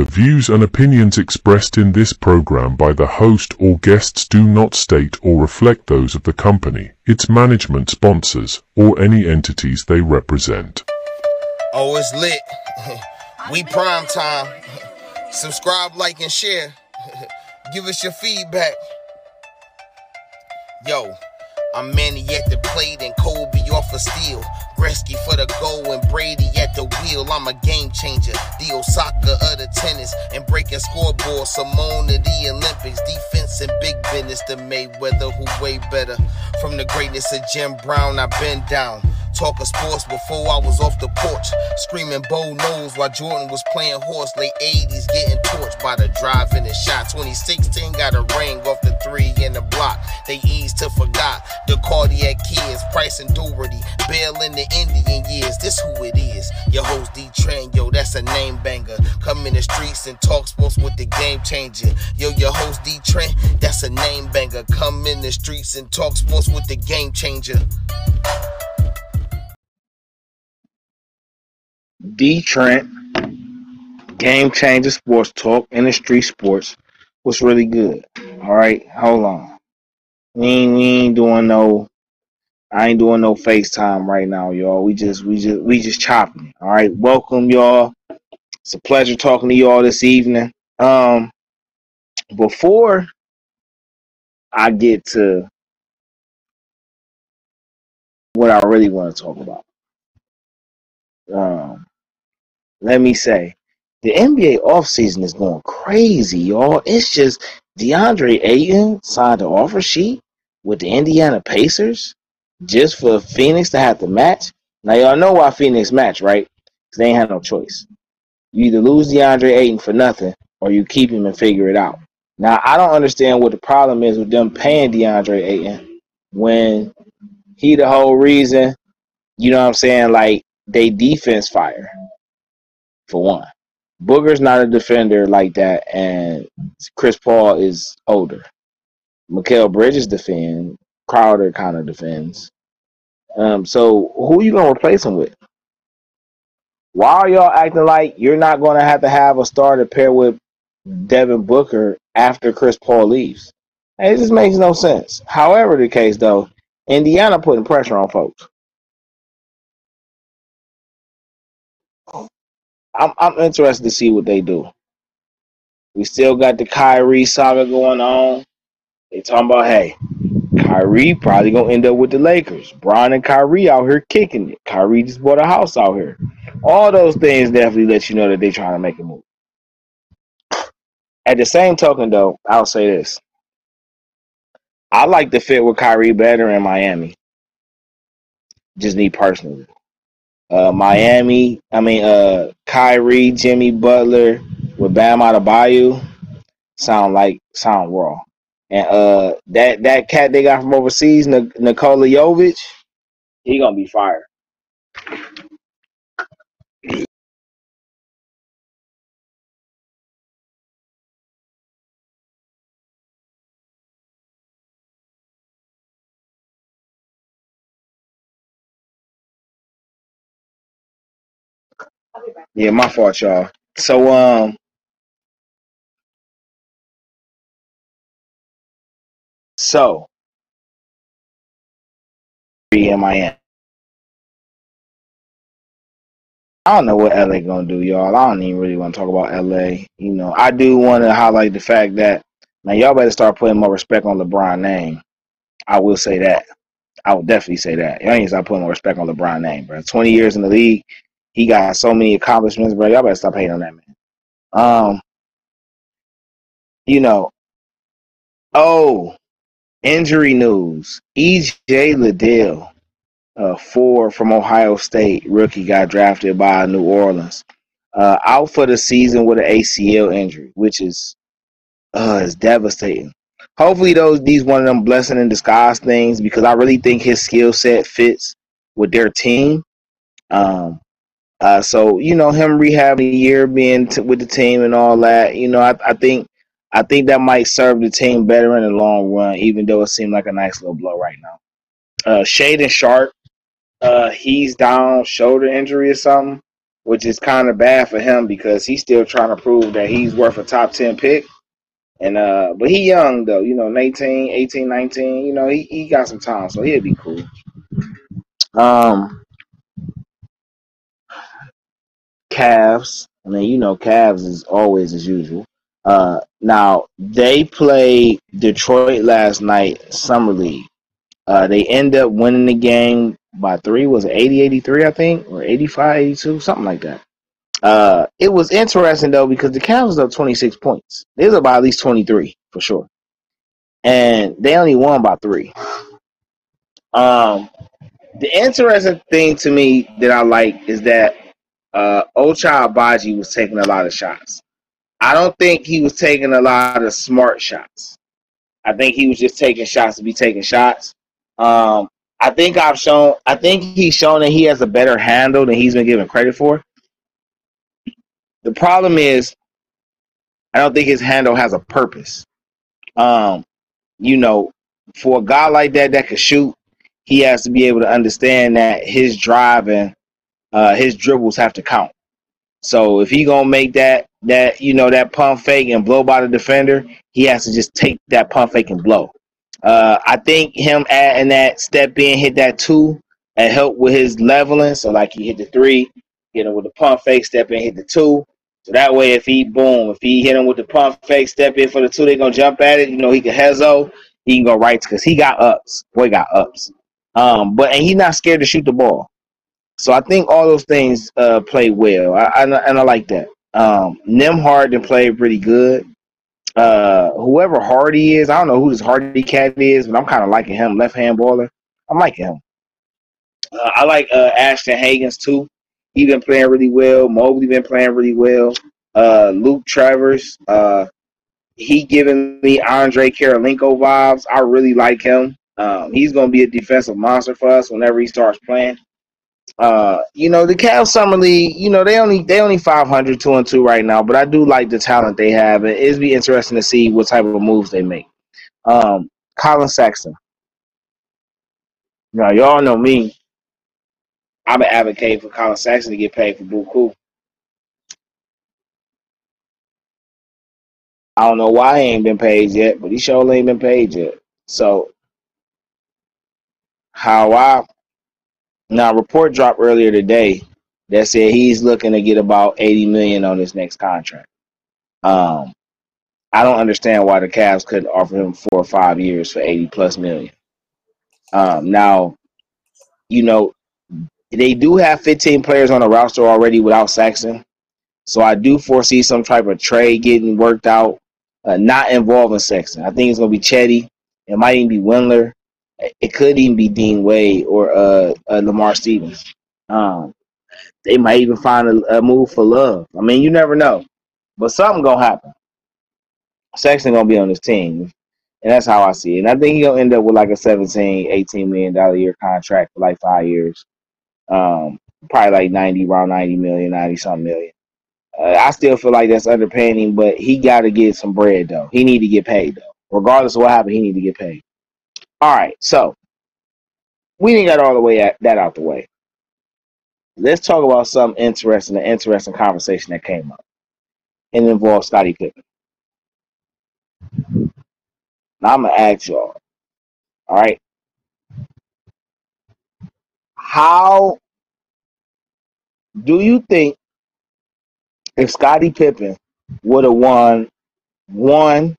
The views and opinions expressed in this program by the host or guests do not state or reflect those of the company, its management sponsors, or any entities they represent. Oh, it's lit. we prime time. Subscribe, like, and share. Give us your feedback. Yo, I'm Manny at the plate and Kobe off a of steel. Gretzky for the goal and Brady at the wheel. I'm a game changer. The Osaka of the tennis and breaking scoreboard. Simone of the Olympics. Defense and big business. The Mayweather who way better. From the greatness of Jim Brown, I've been down. Talking sports before I was off the porch. Screaming bow nose while Jordan was playing horse. Late 80s getting torched by the drive and the shot. 2016 got a ring off the three in the block. They eased to forgot the cardiac kids. Price and Daugherty. Bill in the Indian years. This who it is. Your host D Train, yo, that's a name banger. Come in the streets and talk sports with the game changer. Yo, your host D Train, that's a name banger. Come in the streets and talk sports with the game changer. Dee Trynt, Game Changa Sports Talk, InDaStreetz Sportz was really good. All right, hold on. We ain't, we ain't doing no. I ain't doing no FaceTime right now, y'all. We just we just we just chopping. All right, welcome y'all. It's a pleasure talking to y'all this evening. Um, before I get to what I really want to talk about, um, let me say, the NBA offseason is going crazy, y'all. It's just DeAndre Ayton signed an offer sheet with the Indiana Pacers just for Phoenix to have to match. Now, y'all know why Phoenix match, right? Because they ain't had no choice. You either lose DeAndre Ayton for nothing or you keep him and figure it out. Now, I don't understand what the problem is with them paying DeAndre Ayton when he the whole reason, you know what I'm saying, like they defense fire for one. Booker's not a defender like that, and Chris Paul is older. Mikal Bridges defend. Crowder kind of defends. Um, so who are you gonna replace him with? Why are y'all acting like you're not gonna have to have a starter pair with Devin Booker after Chris Paul leaves? It just makes no sense. However, the case though, Indiana putting pressure on folks. I'm I'm interested to see what they do. We still got the Kyrie saga going on. They talking about hey, Kyrie probably gonna end up with the Lakers. Bron and Kyrie out here kicking it. Kyrie just bought a house out here. All those things definitely let you know that they trying to make a move. At the same token, though, I'll say this: I like the fit with Kyrie better in Miami. Just me personally. Uh, Miami, I mean, uh, Kyrie, Jimmy Butler with Bam Adebayo sound like sound raw. And uh, that that cat they got from overseas, Nik- Nikola Jovic, he gonna be fired. Yeah, my fault, y'all. So um, so in Miami. I don't know what LA gonna do, y'all. I don't even really want to talk about LA. You know, I do want to highlight the fact that now y'all better start putting more respect on LeBron name. I will say that. I will definitely say that. Y'all need to start putting more respect on LeBron name, bro. Twenty years in the league, he got so many accomplishments, bro. Y'all better stop hating on that man. Um, you know, oh, injury news. EJ Liddell, uh, four from Ohio State rookie, got drafted by New Orleans. Uh, out for the season with an ACL injury, which is uh is devastating. Hopefully, those these one of them blessing in disguise things because I really think his skill set fits with their team. Um, uh, so you know him rehabbing a year, being t- with the team and all that. You know, I, I think I think that might serve the team better in the long run, even though it seemed like a nice little blow right now. Uh, Shaedon Sharpe, uh, he's down shoulder injury or something. which is kind of bad for him because he's still trying to prove that he's worth a top 10 pick. And uh but he young though, you know, 19, 18, 19, you know, he, he got some time, so he'll be cool. Um Cavs. I mean, you know, Cavs is always as usual. Uh now they played Detroit last night, summer league. Uh they end up winning the game by three, was it 80 83, I think, or 85 82, something like that. Uh, it was interesting though because the Cavs was up 26 points. They was about at least 23 for sure, and they only won by three. Um, the interesting thing to me that I like is that uh, Ochai Agbaji was taking a lot of shots. I don't think he was taking a lot of smart shots. I think he was just taking shots to be taking shots. Um, I think I've shown. I think he's shown that he has a better handle than he's been given credit for. The problem is, I don't think his handle has a purpose. Um, you know, for a guy like that that can shoot, he has to be able to understand that his driving, uh, his dribbles have to count. So if he gonna make that that you know that pump fake and blow by the defender, he has to just take that pump fake and blow. Uh, I think him adding that step in, hit that two, and help with his leveling. So like he hit the three, hit him with the pump fake, step in, hit the two. So that way, if he boom, if he hit him with the pump fake, step in for the two, they gonna jump at it. You know, he can hezo, he can go right because he got ups. Boy got ups. Um, but and he's not scared to shoot the ball. So I think all those things uh, play well, I, I, and I like that. Um, Nembhard played pretty good. Uh, whoever Hardy is, I don't know who this Hardy cat is, but I'm kind of liking him. Left hand baller, I'm liking him. Uh, I like uh, Ashton Hagans too. He been playing really well. Mobley been playing really well. Uh, Luke Travers, uh, he giving me Andre Kirilenko vibes. I really like him. Um, he's gonna be a defensive monster for us whenever he starts playing. Uh, you know the Cavs summer league. You know they only they only 500 two and two right now, but I do like the talent they have. It is be interesting to see what type of moves they make. Um, Collin Sexton. Now y'all know me. I'm an advocate for Collin Sexton to get paid for Buku. I don't know why he ain't been paid yet, but he sure ain't been paid yet. So how I now a report dropped earlier today that said he's looking to get about 80 million on his next contract. Um I don't understand why the Cavs couldn't offer him four or five years for 80 plus million. Um now, you know, they do have 15 players on the roster already without Sexton. So I do foresee some type of trade getting worked out, uh, not involving Sexton. I think it's going to be Chetty. It might even be Windler. It could even be Dean Wade or uh, uh, Lamar Stevens. Um, they might even find a, a, move for Love. I mean, you never know. But something to happen. Sexton to be on this team. And that's how I see it. And I think he'll end up with like a 17, 18 million dollar year contract for like five years. Um, probably like 90, around 90 million, 90 something million. Uh, I still feel like that's underpaying him, but he got to get some bread though. He need to get paid though. Regardless of what happened, he need to get paid. All right, so we didn't get all the way at, that out the way. Let's talk about some interesting, an interesting conversation that came up, and it involves Scottie Pippen. Now I'm gonna ask y'all. All right, how do you think if Scottie Pippen would have won one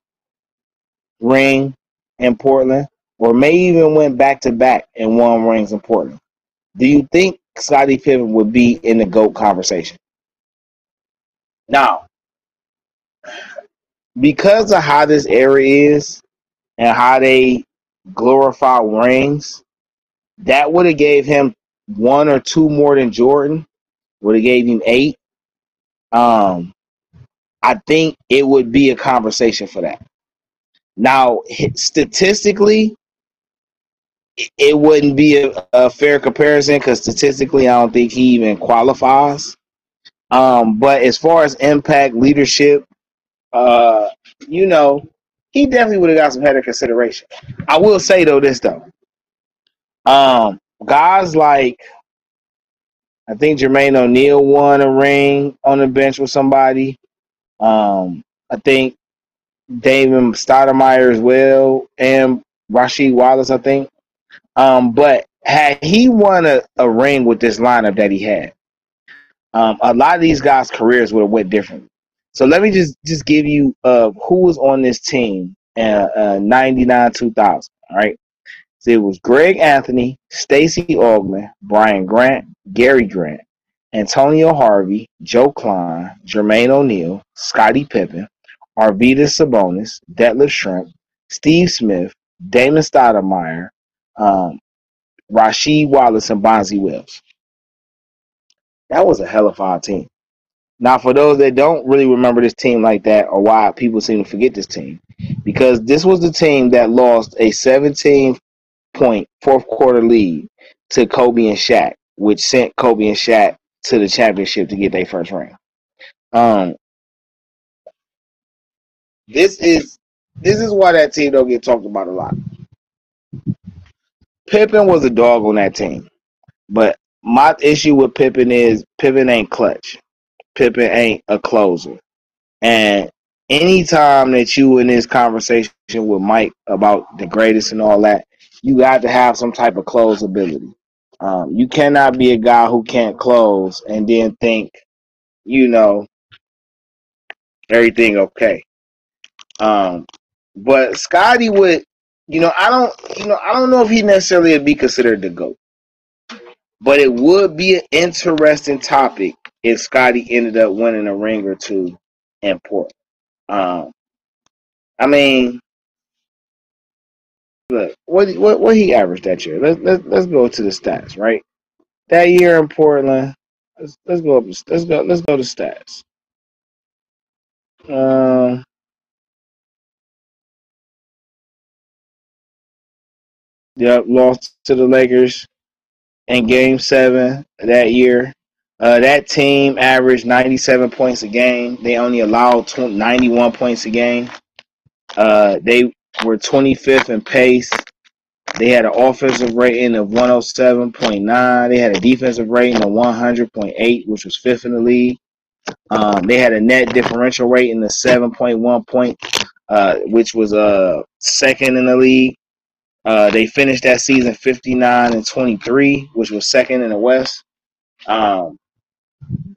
ring in Portland, or may even went back to back and won rings in Portland, do you think Scottie Pippen would be in the GOAT conversation? Now, because of how this era is and how they glorify rings, that would have gave him one or two more than Jordan. Would have gave him eight. Um, I think it would be a conversation for that. Now, statistically, it wouldn't be a, a fair comparison because statistically, I don't think he even qualifies. Um, but as far as impact, leadership, uh, you know, he definitely would have got some header consideration. I will say though this though, um, guys like I think Jermaine O'Neal won a ring on the bench with somebody. Um, I think David Stoudamire as well, and Rasheed Wallace, I think. Um, but had he won a, a ring with this lineup that he had, um, a lot of these guys' careers would have went differently. So let me just just give you uh, who was on this team uh, uh, 99 2000. All right. So it was Greg Anthony, Stacy Augmon, Brian Grant, Gary Grant, Antonio Harvey, Joe Kleine, Jermaine O'Neal, Scottie Pippen, Arvydas Sabonis, Detlef Schrempf, Steve Smith, Damon Stoudamire, um, Rasheed Wallace, and Bonzi Wells. That was a hell of a team. Now, for those that don't really remember this team like that, or why people seem to forget this team, because this was the team that lost a 17 point fourth quarter lead to Kobe and Shaq, which sent Kobe and Shaq to the championship to get their first ring. Um, this is this is why that team don't get talked about a lot. Pippen was a dog on that team, but my issue with Pippen is Pippen ain't clutch. Pippen ain't a closer, and anytime that you in this conversation with Mike about the greatest and all that, you got to have some type of close ability. Um, you cannot be a guy who can't close and then think, you know, everything okay. Um, but Scotty would, you know, I don't, you know, I don't know if he necessarily would be considered the goat, but it would be an interesting topic if Scotty ended up winning a ring or two in Portland. Um, I mean, look, what what what he averaged that year? Let's let's let's go to the stats, right? That year in Portland, let's let's go up, let's go let's go to stats. Um, yep, lost to the Lakers in Game Seven that year. Uh, that team averaged 97 points a game. They only allowed 20, 91 points a game. Uh, they were 25th in pace. They had an offensive rating of 107.9. They had a defensive rating of 100.8, which was fifth in the league. Um, they had a net differential rating of 7.1 point, uh, which was uh, second in the league. Uh, they finished that season 59 and 23, which was second in the West. Um,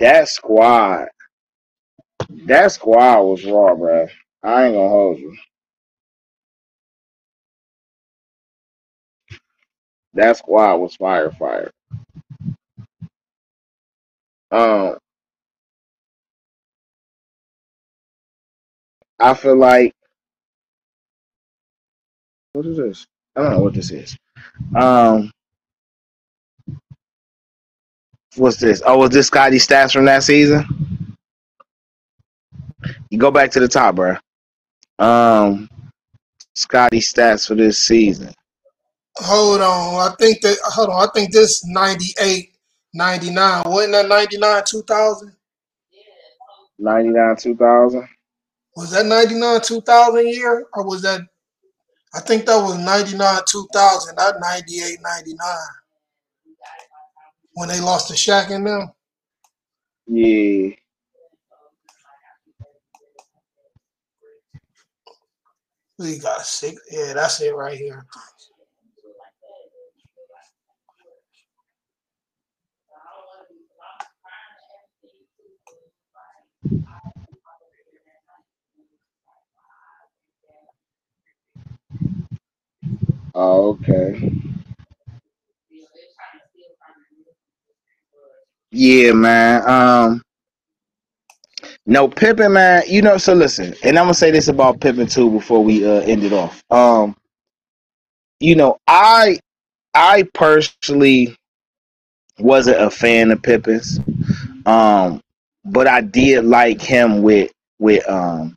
that squad, that squad was raw, bro. I ain't gonna hold you. That squad was fire, fire. Um, I feel like what is this? I don't know what this is. Um, what's this? Oh, was this Scotty stats from that season? You go back to the top, bro. Um, Scottie stats for this season. Hold on. I think that hold on. I think this 98, 99. Wasn't that 99, 2000? 99 2000. Was that 99, 2000 year? Or was that I think that was 99, 2000, not 98, 99. When they lost to Shaq and them. Yeah. We got six. Yeah, that's it right here. Oh, okay. Yeah, man. Um, no Pippen, man. You know, so listen, and I'm gonna say this about Pippen too before we uh, end it off. Um, you know, I I personally wasn't a fan of Pippen's, um, but I did like him with with um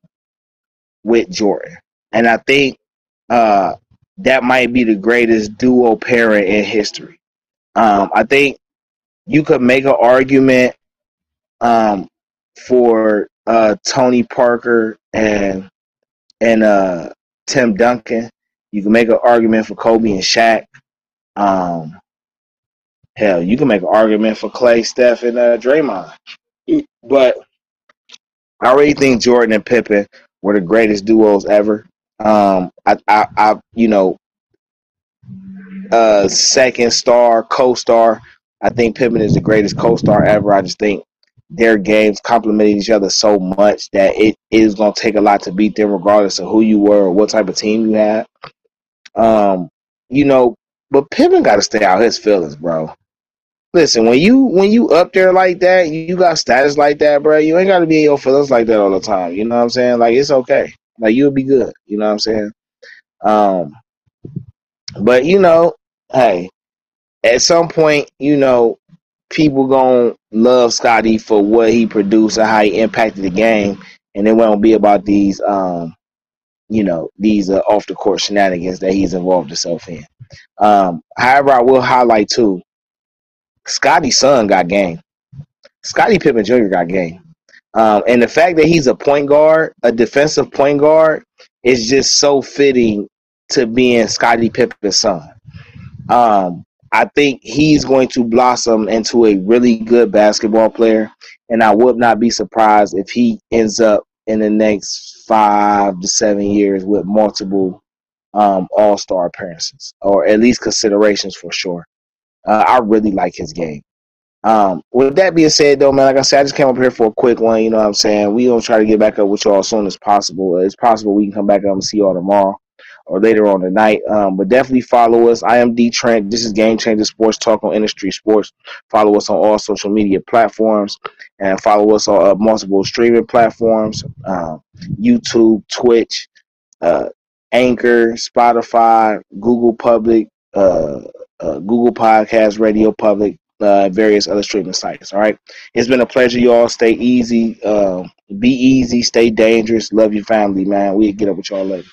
with Jordan, and I think uh that might be the greatest duo pairing in history. Um, I think you could make an argument um, for uh, Tony Parker and and uh, Tim Duncan. You can make an argument for Kobe and Shaq. Um, Hell, you can make an argument for Clay, Steph, and uh, Draymond. But I already think Jordan and Pippen were the greatest duos ever. Um, I, I, I you know, uh, second star, co-star. I think Pippen is the greatest co-star ever. I just think their games complemented each other so much that it is going to take a lot to beat them, regardless of who you were or what type of team you had. Um, you know, but Pippen got to stay out his feelings, bro. Listen, when you when you up there like that, you got status like that, bro. You ain't got to be in your feelings like that all the time. You know what I'm saying? Like it's okay. Like you'll be good. You know what I'm saying? Um, but you know, hey, at some point, you know, people gonna love Scotty for what he produced and how he impacted the game, and it won't be about these, um, you know, these uh, off the court shenanigans that he's involved himself in. Um, however, I will highlight too, Scotty's son got game. Scotty Pippen Jr. got game. Um, and the fact that he's a point guard, a defensive point guard, is just so fitting to being Scottie Pippen's son. Um, I think he's going to blossom into a really good basketball player, and I would not be surprised if he ends up in the next five to seven years with multiple um, All Star appearances, or at least considerations for sure. Uh, I really like his game. Um, with that being said, though, man, like I said, I just came up here for a quick one. You know what I'm saying? We gonna try to get back up with y'all as soon as possible. It's possible we can come back up and see y'all tomorrow or later on tonight. Um, but definitely follow us. I am Dee Trynt. This is Game Changa Sports Talk on InDaStreetz Sportz. Follow us on all social media platforms and follow us on uh, multiple streaming platforms: uh, YouTube, Twitch, uh, Anchor, Spotify, Google Public, uh, uh, Google Podcast, Radio Public, uh, various other streaming sites. All right. It's been a pleasure, y'all. Stay easy. Uh, be easy. Stay dangerous. Love your family, man. We get up with y'all later.